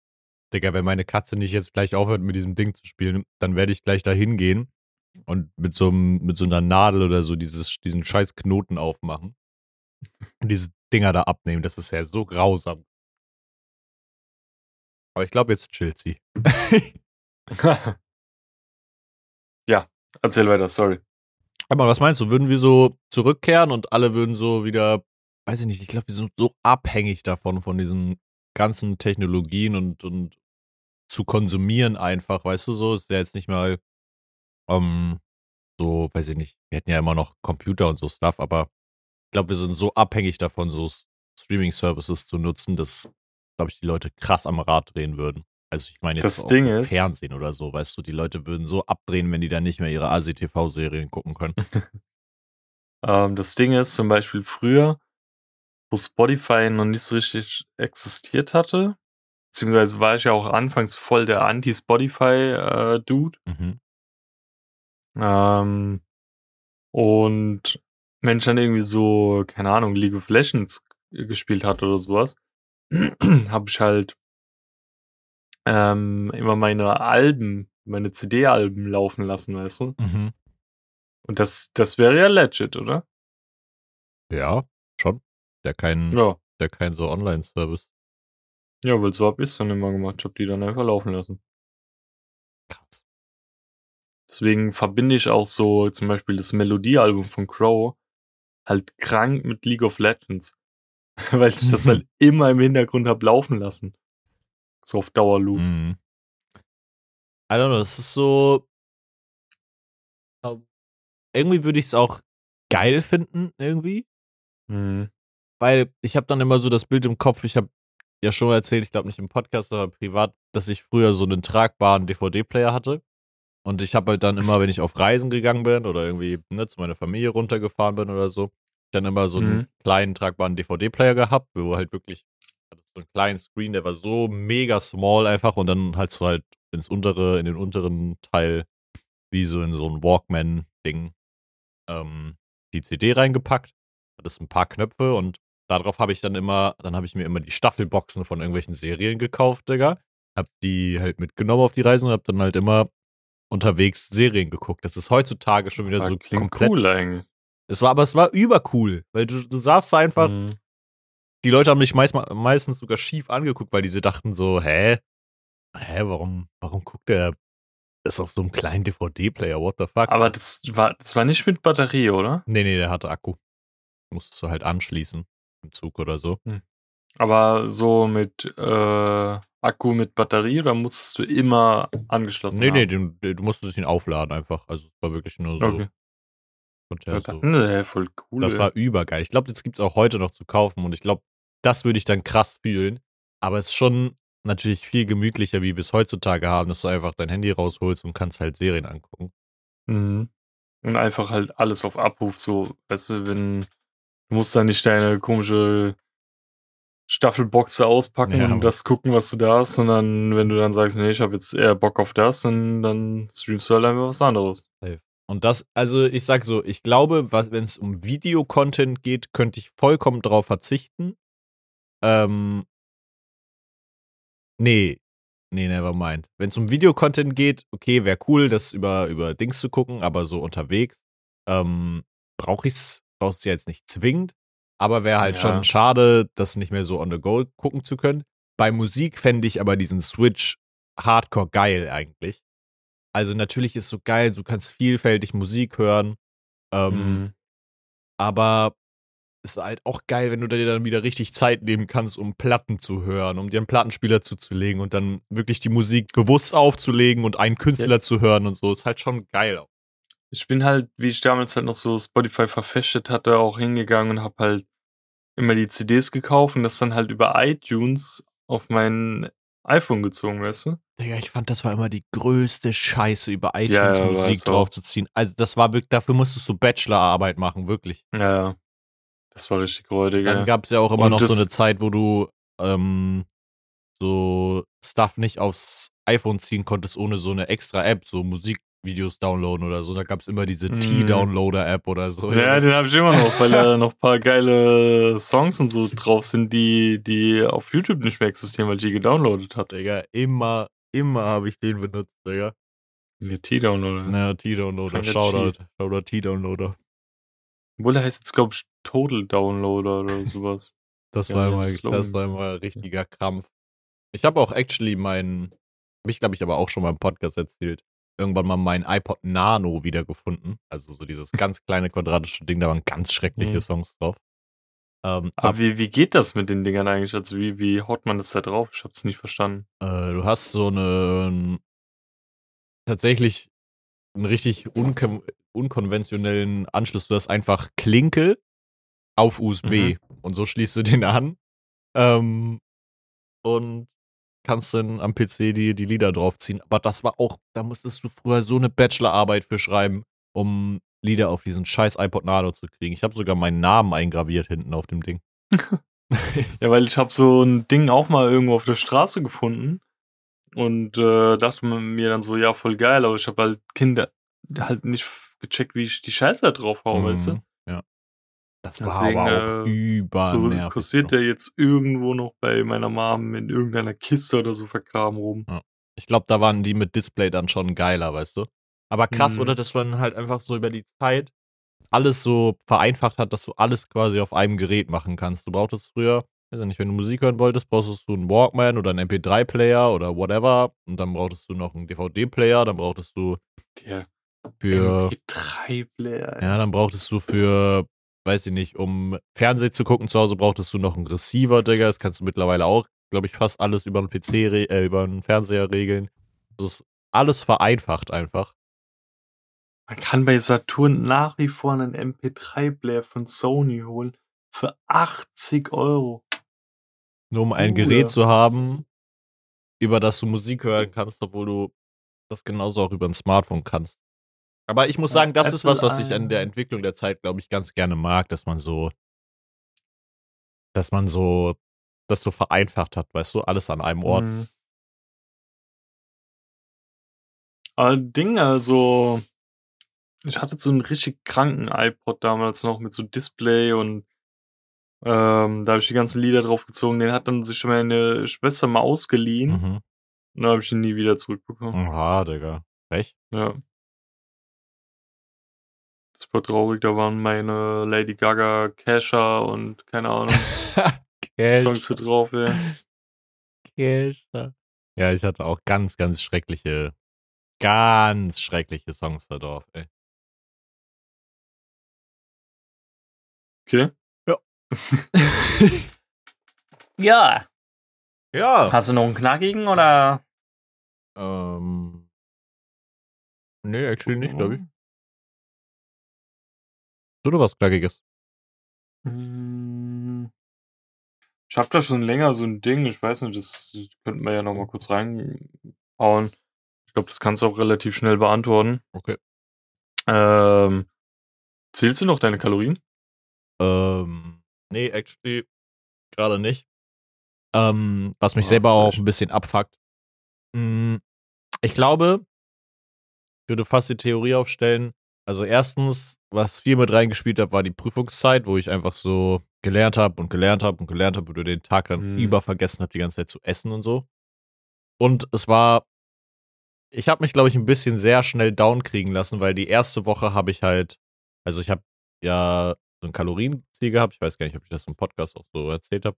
Digga, wenn meine Katze nicht jetzt gleich aufhört, mit diesem Ding zu spielen, dann werde ich gleich da hingehen und mit so, einem, mit so einer Nadel oder so dieses, diesen scheiß Knoten aufmachen. Und diese Dinger da abnehmen. Das ist ja so grausam. Aber ich glaube, jetzt chillt sie. ja, erzähl weiter, sorry. Aber was meinst du? Würden wir so zurückkehren und alle würden so wieder, weiß ich nicht, ich glaube, wir sind so abhängig davon, von diesen ganzen Technologien und, und zu konsumieren einfach, weißt du so? Ist ja jetzt nicht mal ähm, so, weiß ich nicht, wir hätten ja immer noch Computer und so Stuff, aber ich glaube, wir sind so abhängig davon, so Streaming-Services zu nutzen, dass, glaube ich, die Leute krass am Rad drehen würden. Also ich meine jetzt Das auch Ding ist- Fernsehen oder so, weißt du, die Leute würden so abdrehen, wenn die dann nicht mehr ihre ASI-TV-Serien gucken können. Ähm, das Ding ist zum Beispiel früher, wo Spotify noch nicht so richtig existiert hatte, beziehungsweise war ich ja auch anfangs voll der Anti-Spotify-Dude. Mhm. Ähm, und wenn ich dann irgendwie so, keine Ahnung, League of Legends gespielt hat oder sowas, habe ich halt ähm, immer meine Alben, meine CD-Alben laufen lassen, weißt du? Mhm. Und das, das wäre ja legit, oder? Ja, schon. Der kein, Ja. der kein so Online-Service. Ja, weil so hab ich's dann immer gemacht. Ich hab die dann einfach laufen lassen. Krass. Deswegen verbinde ich auch so zum Beispiel das Melodiealbum von Crow halt krank mit League of Legends. weil ich das halt immer im Hintergrund hab laufen lassen. So auf Dauerloop. Mhm. I don't know, es ist so. ähm, Irgendwie würde ich es auch geil finden, irgendwie. Mhm. Weil ich habe dann immer so das Bild im Kopf, ich habe ja schon erzählt, ich glaube nicht im Podcast, aber privat, dass ich früher so einen tragbaren DVD-Player hatte. Und ich habe halt dann immer, wenn ich auf Reisen gegangen bin oder irgendwie ne, zu meiner Familie runtergefahren bin oder so, dann immer so einen Mhm. kleinen tragbaren DVD-Player gehabt, wo halt wirklich hattest so einen kleinen Screen, der war so mega small einfach und dann halt so halt ins untere, in den unteren Teil, wie so in so ein Walkman-Ding, ähm, die CD reingepackt. Hattest ein paar Knöpfe und darauf habe ich dann immer, dann habe ich mir immer die Staffelboxen von irgendwelchen Serien gekauft, Digga. Hab die halt mitgenommen auf die Reisen und hab dann halt immer unterwegs Serien geguckt. Das ist heutzutage schon wieder Ah, so klingt komplett. cool eigentlich. Es war, aber es war übercool, weil du, du saßt einfach, Mhm. die Leute haben mich meist, meistens sogar schief angeguckt, weil die sie dachten so, hä? Hä, warum, warum guckt der das auf so einem kleinen DVD-Player? What the fuck? Aber das war, das war nicht mit Batterie, oder? nee, nee, der hatte Akku. Musstest du halt anschließen im Zug oder so. Aber so mit äh, Akku mit Batterie, oder musstest du immer angeschlossen Nee, nee, haben? du, musstest ihn aufladen einfach. Also es war wirklich nur so. Okay. Ja, so. nee, voll cool. Das ey. war übergeil. Ich glaube, das gibt's auch heute noch zu kaufen und ich glaube, das würde ich dann krass fühlen. Aber es ist schon natürlich viel gemütlicher, wie wir es heutzutage haben, dass du einfach dein Handy rausholst und kannst halt Serien angucken. Mhm. Und einfach halt alles auf Abruf, so, weißt du, wenn du musst da nicht deine komische Staffelbox auspacken Ja, und das gucken, was du da hast, sondern wenn du dann sagst, nee, ich habe jetzt eher Bock auf das, dann, dann streamst du halt einfach was anderes. Und das, also ich sag so, ich glaube, wenn es um Videocontent geht, könnte ich vollkommen drauf verzichten. Ähm, nee, nee, never mind. Wenn es um Videocontent geht, okay, wäre cool, das über, über Dings zu gucken, aber so unterwegs, ähm, brauche ich's, brauchst du jetzt nicht zwingend. Aber wäre halt ja. schon schade, das nicht mehr so on the go gucken zu können. Bei Musik fände ich aber diesen Switch hardcore geil eigentlich. Also natürlich ist so geil, du kannst vielfältig Musik hören. Ähm, mhm. Aber ist halt auch geil, wenn du dir dann wieder richtig Zeit nehmen kannst, um Platten zu hören, um dir einen Plattenspieler zuzulegen und dann wirklich die Musik bewusst aufzulegen und einen Künstler ja. zu hören und so. Ist halt schon geil. Ich bin halt, wie ich damals halt noch so Spotify verfestet hatte, auch hingegangen und hab halt immer die CDs gekauft und das dann halt über iTunes auf mein iPhone gezogen, weißt du? Digga, ich fand, das war immer die größte Scheiße, über iTunes ja, ja, Musik draufzuziehen. Also, das war wirklich, dafür musstest du Bachelorarbeit machen, wirklich. Ja, ja. Das war richtig räudig. Dann gab es ja auch immer Und noch so eine Zeit, wo du ähm, so Stuff nicht aufs iPhone ziehen konntest, ohne so eine extra App, so Musikvideos downloaden oder so. Da gab es immer diese mm. T-Downloader-App oder so. Ja, ja. den habe ich immer noch, weil da noch ein paar geile Songs und so drauf sind, die, die auf YouTube nicht mehr existieren, weil ich die gedownloadet habe. Digga, immer immer habe ich den benutzt, Digga. Der T-Downloader. Naja, T-Downloader. Shoutout. Shoutout T-Downloader. Obwohl, der heißt jetzt, glaube ich, Total Downloader oder sowas. das, ja, war immer, das war immer richtiger Krampf. Ich habe auch actually meinen, habe ich glaube ich aber auch schon mal im Podcast erzählt, irgendwann mal mein iPod Nano wiedergefunden. Also so dieses ganz kleine quadratische Ding, da waren ganz schreckliche mhm. Songs drauf. Ähm, Aber wie, wie geht das mit den Dingern eigentlich? Also wie, wie haut man das da drauf? Ich hab's nicht verstanden. Äh, du hast so eine tatsächlich einen richtig unkon unkonventionellen Anschluss. Du hast einfach Klinke auf USB mhm. und so schließt du den an ähm, und kannst dann am PC die, die Lieder draufziehen. Aber das war auch, da musstest du früher so eine Bachelorarbeit für schreiben, um Lieder auf diesen scheiß iPod Nano zu kriegen. Ich habe sogar meinen Namen eingraviert hinten auf dem Ding. ja, weil ich habe so ein Ding auch mal irgendwo auf der Straße gefunden und äh, dachte mir dann so, ja, voll geil, aber ich habe halt Kinder halt nicht gecheckt, wie ich die Scheiße da drauf hau, mhm, weißt du? Das Deswegen, war aber auch äh, übernervig. Kursiert der jetzt irgendwo noch bei meiner Mom in irgendeiner Kiste oder so vergraben rum. Ja. Ich glaube, da waren die mit Display dann schon geiler, weißt du? Aber krass, mhm. oder? Dass man halt einfach so über die Zeit alles so vereinfacht hat, dass du alles quasi auf einem Gerät machen kannst. Du brauchtest früher, weiß ich nicht, wenn du Musik hören wolltest, brauchtest du einen Walkman oder einen MP3-Player oder whatever. Und dann brauchtest du noch einen DVD-Player, dann brauchtest du Der für MP3-Player. Ja, dann brauchtest du für, weiß ich nicht, um Fernsehen zu gucken zu Hause, brauchtest du noch einen Receiver, Digga. Das kannst du mittlerweile auch, glaube ich, fast alles über einen PC, äh, über einen Fernseher regeln. Das ist alles vereinfacht einfach. Man kann bei Saturn nach wie vor einen MP3-Player von Sony holen für 80 Euro. Nur um ein Gerät zu haben, über das du Musik hören kannst, obwohl du das genauso auch über ein Smartphone kannst. Aber ich muss sagen, das Apple ist was, was ich an der Entwicklung der Zeit, glaube ich, ganz gerne mag, dass man so, dass man so, das so vereinfacht hat, weißt du, alles an einem Ort. Mhm. Ding, also ich hatte so einen richtig kranken iPod damals noch mit so Display und ähm, da habe ich die ganzen Lieder draufgezogen. Den hat dann sich meine Schwester mal ausgeliehen. Mhm. Und dann habe ich ihn nie wieder zurückbekommen. Aha, Digga. Recht? Ja. Das war traurig, da waren meine Lady Gaga, Kesha und keine Ahnung. Songs für drauf, ja. Kesha. Ja, ich hatte auch ganz, ganz schreckliche, ganz schreckliche Songs da drauf, ey. Okay. Ja. ja. Ja. Hast du noch einen knackigen oder? Ähm. Nee, actually nicht, glaube ich. Du was Knackiges? Hm. Ich hab da schon länger so ein Ding, ich weiß nicht, das könnten wir ja noch mal kurz reinhauen. Ich glaube, das kannst du auch relativ schnell beantworten. Okay. Ähm, zählst du noch deine Kalorien? Ähm, nee, actually gerade nicht. Ähm, was mich oh, selber auch ein bisschen abfuckt. Hm, ich glaube, ich würde fast die Theorie aufstellen, Also erstens, was viel mit reingespielt hat, war die Prüfungszeit, wo ich einfach so gelernt habe und gelernt habe und gelernt habe und den Tag dann Mhm. über vergessen habe, die ganze Zeit zu essen und so. Und es war, ich habe mich, glaube ich, ein bisschen sehr schnell down kriegen lassen, weil die erste Woche habe ich halt, also ich habe ja so ein Kalorienziel gehabt, ich weiß gar nicht, ob ich das im Podcast auch so erzählt habe,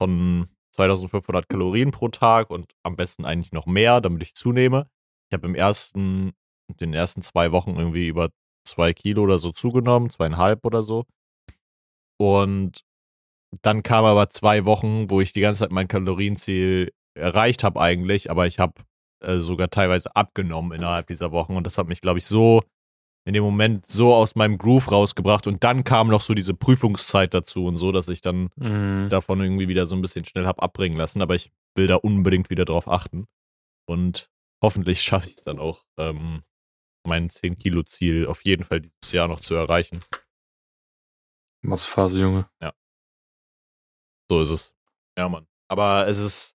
von 2500 Kalorien pro Tag und am besten eigentlich noch mehr, damit ich zunehme. Ich habe im ersten, den ersten zwei Wochen irgendwie über zwei Kilo oder so zugenommen, zweieinhalb oder so. Und dann kam aber zwei Wochen, wo ich die ganze Zeit mein Kalorienziel erreicht habe eigentlich, aber ich habe äh, sogar teilweise abgenommen innerhalb dieser Wochen und das hat mich, glaube ich, so in dem Moment so aus meinem Groove rausgebracht und dann kam noch so diese Prüfungszeit dazu und so, dass ich dann Mhm. davon irgendwie wieder so ein bisschen schnell hab abbringen lassen, aber ich will da unbedingt wieder drauf achten und hoffentlich schaffe ich es dann auch, ähm, mein 10-Kilo-Ziel auf jeden Fall dieses Jahr noch zu erreichen. Massephase, Junge. So ist es. Ja, Mann. Aber es ist,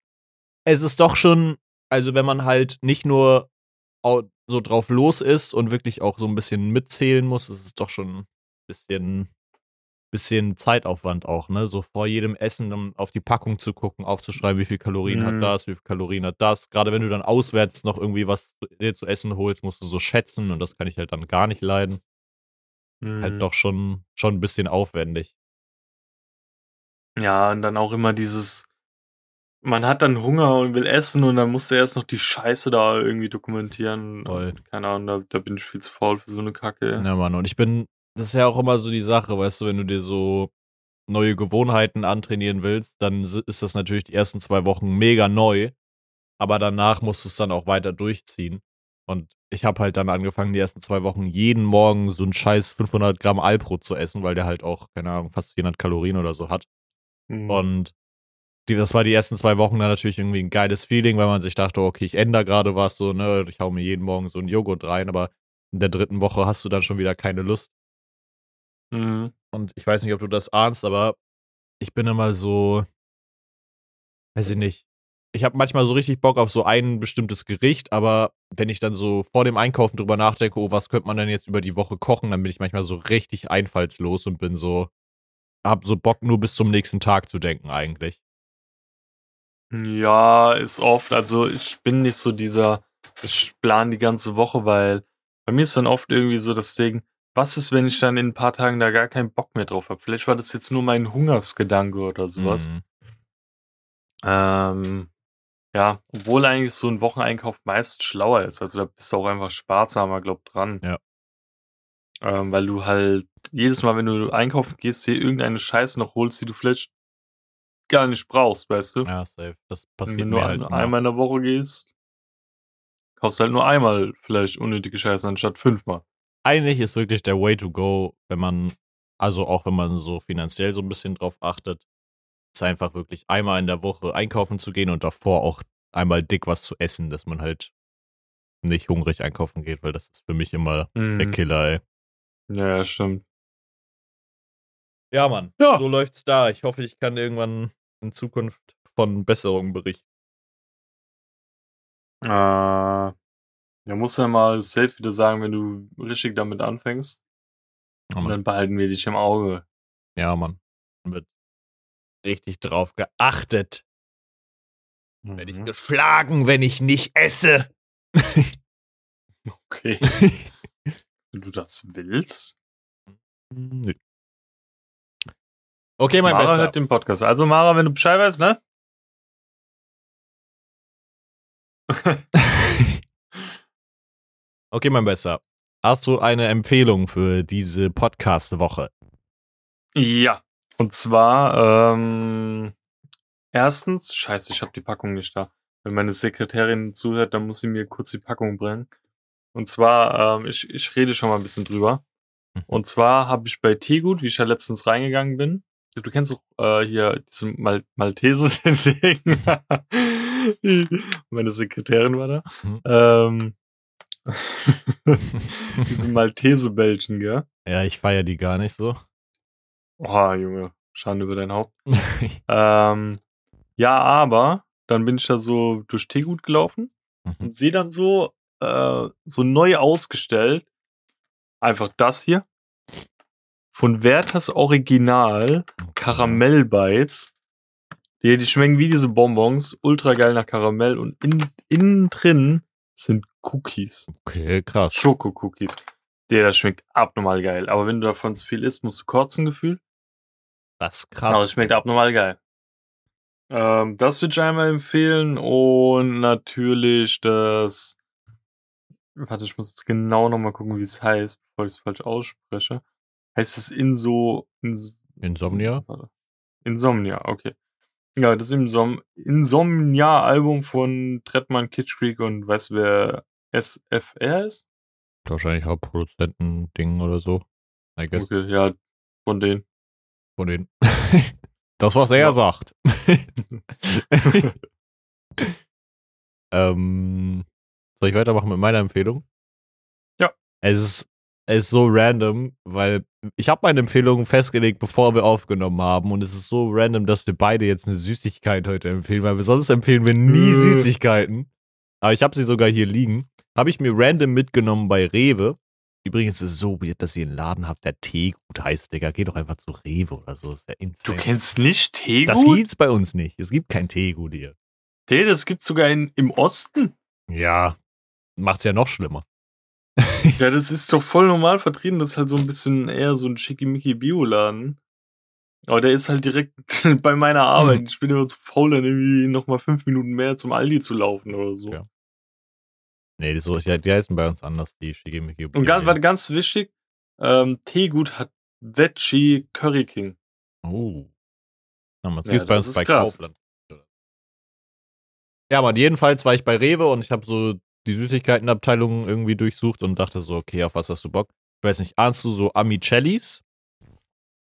es ist doch schon, also wenn man halt nicht nur so drauf los ist und wirklich auch so ein bisschen mitzählen muss, ist es doch schon ein bisschen, bisschen Zeitaufwand auch, ne? So vor jedem Essen dann auf die Packung zu gucken, aufzuschreiben, wie viel Kalorien Mhm. hat das, wie viel Kalorien hat das. Gerade wenn du dann auswärts noch irgendwie was zu, dir zu essen holst, musst du so schätzen und das kann ich halt dann gar nicht leiden. Mhm. Halt doch schon, schon ein bisschen aufwendig. Ja, und dann auch immer dieses, man hat dann Hunger und will essen und dann musst du erst noch die Scheiße da irgendwie dokumentieren. Voll. Keine Ahnung, da, da bin ich viel zu faul für so eine Kacke. Ja, Mann, und ich bin, das ist ja auch immer so die Sache, weißt du, wenn du dir so neue Gewohnheiten antrainieren willst, dann ist das natürlich die ersten zwei Wochen mega neu, aber danach musst du es dann auch weiter durchziehen. Und ich habe halt dann angefangen, die ersten zwei Wochen jeden Morgen so einen scheiß 500 Gramm Alpro zu essen, weil der halt auch, keine Ahnung, fast 400 Kalorien oder so hat. Mhm. Und die, das war die ersten zwei Wochen dann natürlich irgendwie ein geiles Feeling, weil man sich dachte, okay, ich ändere gerade was, so, ne, ich hau mir jeden Morgen so einen Joghurt rein, aber in der dritten Woche hast du dann schon wieder keine Lust. Mhm. Und ich weiß nicht, ob du das ahnst, aber ich bin immer so, weiß ich nicht. Ich habe manchmal so richtig Bock auf so ein bestimmtes Gericht, aber wenn ich dann so vor dem Einkaufen drüber nachdenke, oh, was könnte man denn jetzt über die Woche kochen, dann bin ich manchmal so richtig einfallslos und bin so, hab so Bock nur bis zum nächsten Tag zu denken eigentlich. Ja, ist oft. Also ich bin nicht so dieser, ich plane die ganze Woche, weil bei mir ist dann oft irgendwie so das Ding, was ist, wenn ich dann in ein paar Tagen da gar keinen Bock mehr drauf habe? Vielleicht war das jetzt nur mein Hungersgedanke oder sowas. Mhm. Ähm, ja, obwohl eigentlich so ein Wocheneinkauf meist schlauer ist. Also da bist du auch einfach sparsamer, glaub dran. Ja. Ähm, weil du halt jedes Mal, wenn du einkaufen gehst, dir irgendeine Scheiße noch holst, die du vielleicht gar nicht brauchst, weißt du? Ja, safe. Das passiert wenn mir du halt ein, immer. einmal in der Woche gehst, kaufst du halt nur einmal vielleicht unnötige Scheiße anstatt fünfmal. Eigentlich ist wirklich der Way to go, wenn man, also auch wenn man so finanziell so ein bisschen drauf achtet, ist einfach wirklich einmal in der Woche einkaufen zu gehen und davor auch einmal dick was zu essen, dass man halt nicht hungrig einkaufen geht, weil das ist für mich immer der Mhm. Killer, ey. Ja, ja, stimmt. Ja, Mann. Ja. So läuft's da. Ich hoffe, ich kann irgendwann in Zukunft von Besserungen berichten. Äh, ja, musst du ja mal safe wieder sagen, wenn du richtig damit anfängst. Ja, Und dann behalten wir dich im Auge. Ja, Mann. Dann Wird richtig drauf geachtet. Werde ich Mhm. geschlagen, wenn ich nicht esse. Okay. wenn du das willst. Nö. Okay, mein Mara Bester. hört den Podcast. Also Mara, wenn du Bescheid weißt, ne? okay, mein Bester. Hast du eine Empfehlung für diese Podcast-Woche? Ja. Und zwar, ähm, erstens, scheiße, ich habe die Packung nicht da. Wenn meine Sekretärin zuhört, dann muss sie mir kurz die Packung bringen. Und zwar, ähm, ich, ich rede schon mal ein bisschen drüber. Mhm. Und zwar habe ich bei Teegut, wie ich ja letztens reingegangen bin, du kennst doch äh, hier diese Mal Maltese Ding. Meine Sekretärin war da. Mhm. Ähm, diese Maltese-Bällchen, gell? Ja, ich feiere die gar nicht so. Oh, Junge, Schande über dein Haupt. Ähm, ja, aber dann bin ich da so durch Teegut gelaufen Mhm. und sehe dann so, äh, so neu ausgestellt einfach das hier. Von Werthers Original Karamellbites. Die, die schmecken wie diese Bonbons. Ultra geil nach Karamell. Und in, innen drin sind Cookies. Okay, krass. Schoko-Cookies. Der, schmeckt abnormal geil. Aber wenn du davon zu viel isst, musst du kotzen gefühlt. Das ist Aber krass. es schmeckt abnormal geil. Ähm, das würde ich einmal empfehlen. Und natürlich das. Warte, ich muss jetzt genau nochmal gucken, wie es heißt, bevor ich es falsch ausspreche. Heißt es Inso. Ins Insomnia? Warte. Insomnia, okay. Ja, das Insom Insomnia-Album von Trettmann, Kitsch Creek und weißt du, wer SFR ist? Wahrscheinlich Hauptproduzenten-Ding oder so. I guess. Okay, ja, von denen. Von denen. das, was er Ja. sagt. ähm, soll ich weitermachen mit meiner Empfehlung? Ja. Es ist, es ist so random, weil ich habe meine Empfehlung festgelegt, bevor wir aufgenommen haben. Und es ist so random, dass wir beide jetzt eine Süßigkeit heute empfehlen, weil wir sonst empfehlen wir nie Äh. Süßigkeiten. Aber ich habe sie sogar hier liegen. Habe ich mir random mitgenommen bei Rewe. Übrigens ist es so weird, dass ihr einen Laden habt, der Teegut heißt, Digga. Geh doch einfach zu Rewe oder so. Ist ja Du insane. kennst nicht Teegut? Das gibt's bei uns nicht. Es gibt kein Teegut hier. Tee, das gibt's sogar in, im Osten. Ja. Macht's ja noch schlimmer. Ja, das ist doch voll normal vertreten. Das ist halt so ein bisschen eher so ein schickimicki Bioladen. Aber der ist halt direkt bei meiner Arbeit. Hm. Ich bin immer zu faul, dann irgendwie nochmal fünf Minuten mehr zum Aldi zu laufen oder so. Ja. Nee, die, so, ja, die heißen bei uns anders, die Shigemiki. Und ganz, warte, ganz wichtig, ähm, Teegut hat Veggie Curry King. Oh. Das Ja, gibt's bei uns bei krass. Kaufland. Ja, aber jedenfalls war ich bei Rewe und ich habe so die Süßigkeitenabteilung irgendwie durchsucht und dachte so, okay, auf was hast du Bock? Ich weiß nicht, ahnst du so Amicellis?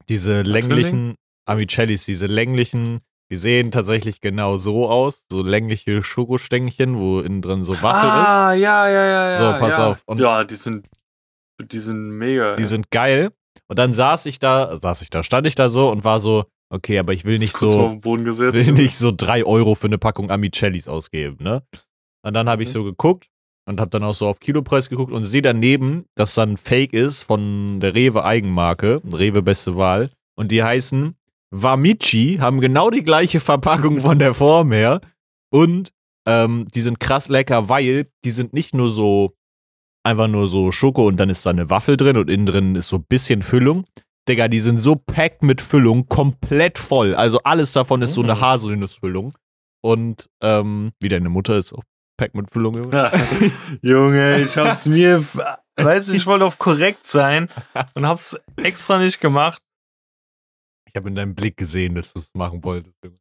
Diese länglichen Amicellis, diese länglichen, die sehen tatsächlich genau so aus, so längliche Schokostängchen, wo innen drin so Waffel ah, ja, ja, ja, ja. So, pass ja. auf. Und- ja, die sind, die sind mega. ist. Die sind geil. Und dann saß ich da, saß ich da, stand ich da so und war so, okay, aber ich will nicht so, will nicht so drei Euro für eine Packung Amicellis ausgeben, ne? Und dann habe ich Mhm. so geguckt und habe dann auch so auf Kilopreis geguckt und sehe daneben, dass dann Fake ist von der Rewe Eigenmarke, Rewe beste Wahl. Und die heißen Vamici, haben genau die gleiche Verpackung von der Form her. Und ähm, die sind krass lecker, weil die sind nicht nur so einfach nur so Schoko und dann ist da eine Waffel drin und innen drin ist so ein bisschen Füllung. Digga, die sind so packt mit Füllung, komplett voll. Also alles davon ist so eine Mhm. Haselnussfüllung. Und ähm, wie deine Mutter ist auch packt mit Füllung. Junge. Ich hab's mir, weißt du, ich wollte auf korrekt sein und hab's extra nicht gemacht. Ich habe in deinem Blick gesehen, dass du es machen wolltest. Junge.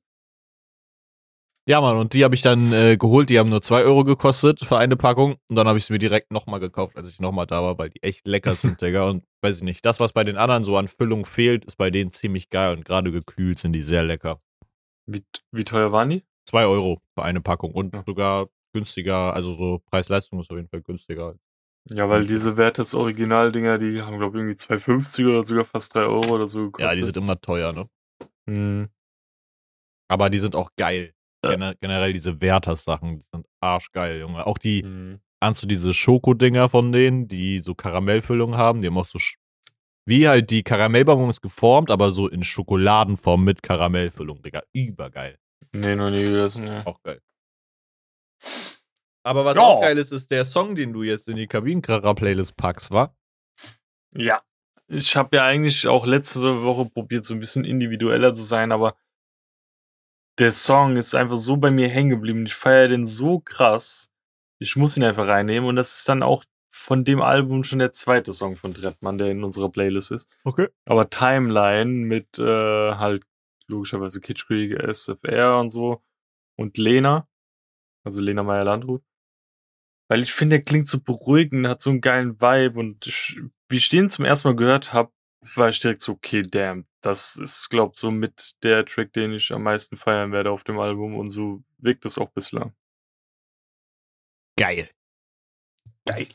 Ja, Mann, und die habe ich dann äh, geholt. Die haben nur 2 Euro gekostet für eine Packung. Und dann habe ich es mir direkt nochmal gekauft, als ich nochmal da war, weil die echt lecker sind, Digga. Und weiß ich nicht, das, was bei den anderen so an Füllung fehlt, ist bei denen ziemlich geil. Und gerade gekühlt sind die sehr lecker. Wie, wie teuer waren die? 2 Euro für eine Packung und Ja. sogar günstiger, also so Preis-Leistung ist auf jeden Fall günstiger. Ja, weil diese Wertes Original-Dinger, die haben, glaube ich, irgendwie 2,50 oder sogar fast 3 Euro oder so gekostet. Ja, die sind immer teuer, ne? Hm. Aber die sind auch geil. Gener generell diese Werthers-Sachen, die sind arschgeil, Junge. Auch die, Hm. ahnst du diese Schokodinger von denen, die so Karamellfüllung haben? Die haben auch so, Sch- wie halt die Karamellbonbons geformt, aber so in Schokoladenform mit Karamellfüllung, Digga. Übergeil. Nee, noch nie gegessen, ne. Auch geil. Aber was Ja. auch geil ist, ist der Song, den du jetzt in die Kabinenkracher-Playlist packst, wa? Ja. Ich habe ja eigentlich auch letzte Woche probiert, so ein bisschen individueller zu sein, aber der Song ist einfach so bei mir hängen geblieben. Ich feiere den so krass. Ich muss ihn einfach reinnehmen und das ist dann auch von dem Album schon der zweite Song von Trettmann, der in unserer Playlist ist. Okay. Aber Timeline mit äh, halt logischerweise Kitsch Creek, SFR und so und Lena, also Lena Meyer-Landrut. Weil ich finde, der klingt so beruhigend, hat so einen geilen Vibe und ich, wie ich den zum ersten Mal gehört habe, war ich direkt so, okay, damn, das ist, glaub so mit der Track, den ich am meisten feiern werde auf dem Album und so wirkt es auch bislang. Geil. Geil.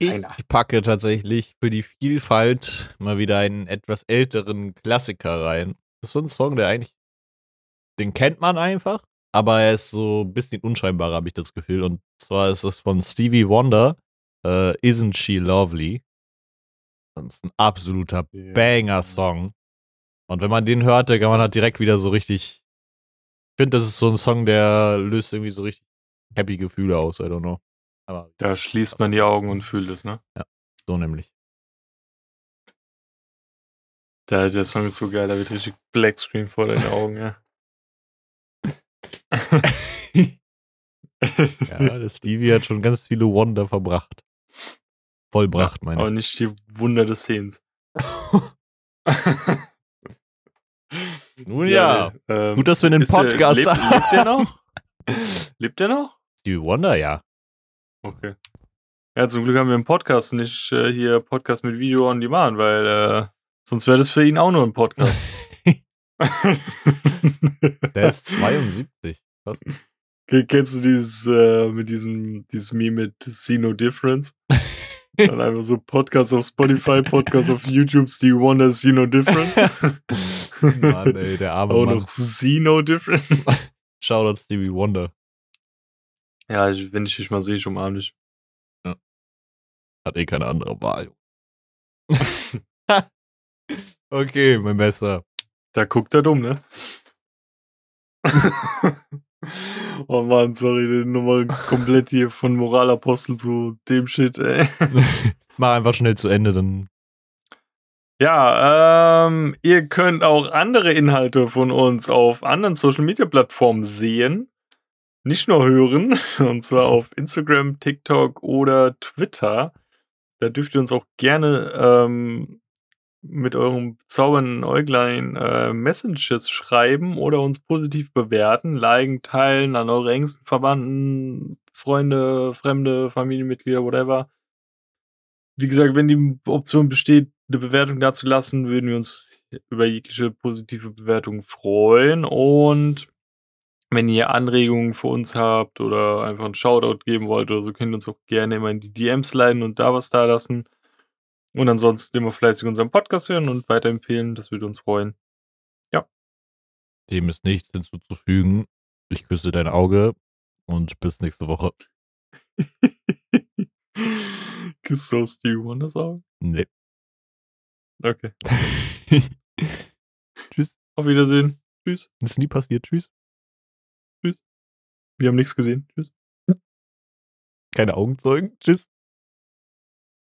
Ich Einer. packe tatsächlich für die Vielfalt mal wieder einen etwas älteren Klassiker rein. Das ist so ein Song, der eigentlich, den kennt man einfach, aber er ist so ein bisschen unscheinbarer, habe ich das Gefühl. Und zwar ist das von Stevie Wonder, äh, Isn't She Lovely? Das ist ein absoluter Ja. Banger-Song. Und wenn man den hört, dann kann man halt direkt wieder so richtig. Ich finde, das ist so ein Song, der löst irgendwie so richtig happy Gefühle aus, I don't know. Aber Da schließt man die Augen und fühlt es, ne? so nämlich. Der, der Song ist so geil, da wird richtig Black Screen vor deinen Augen, ja. Ja, der Stevie hat schon ganz viele Wonder verbracht. Vollbracht, meine Aber ich. nicht die Wunder des Sehens. Nun ja. nee, ähm, Gut, dass wir einen ist der- Podcast lebt, haben. lebt der noch? Lebt der noch? Stevie Wonder, ja. Okay. Ja, zum Glück haben wir einen Podcast, nicht äh, hier Podcast mit Video on Demand, weil äh, sonst wäre das für ihn auch nur ein Podcast. Der ist 72. Was? Ke- Kennst du dieses äh, mit diesem dieses Meme mit See No Difference? Dann einfach so Podcast auf Spotify, Podcast auf YouTube, Stevie Wonder, See No Difference. Mann, ey, der arme Auch Mann. noch See No Difference. Shoutout Stevie Wonder. Ja, ich, wenn ich dich mal sehe, ich umarm dich. Hat eh keine andere Wahl. okay, mein Besser. Da guckt er dumm, ne? oh Mann, sorry, den nochmal komplett hier von Moralapostel zu dem Shit, ey. Mach einfach schnell zu Ende, dann. Ja, ähm, ihr könnt auch andere Inhalte von uns auf anderen Social Media Plattformen sehen. Nicht nur hören, und zwar auf Instagram, TikTok oder Twitter. Da dürft ihr uns auch gerne ähm, mit eurem bezaubernden Äuglein äh, Messages schreiben oder uns positiv bewerten, liken, teilen an eure engsten Verwandten, Freunde, Fremde, Familienmitglieder, whatever. Wie gesagt, wenn die Option besteht, eine Bewertung dazulassen, würden wir uns über jegliche positive Bewertung freuen. Und wenn ihr Anregungen für uns habt oder einfach einen Shoutout geben wollt oder so, könnt ihr uns auch gerne immer in die DMs leiten und da was da lassen. Und ansonsten immer fleißig unseren Podcast hören und weiterempfehlen. Das würde uns freuen. Dem ist nichts hinzuzufügen. Ich küsse dein Auge und bis nächste Woche. Küsst du aus Wonder sagen? Nee. Okay. Tschüss. Auf Wiedersehen. Tschüss. Ist nie passiert. Tschüss. Wir haben nichts gesehen. Tschüss. Keine Augenzeugen. Tschüss.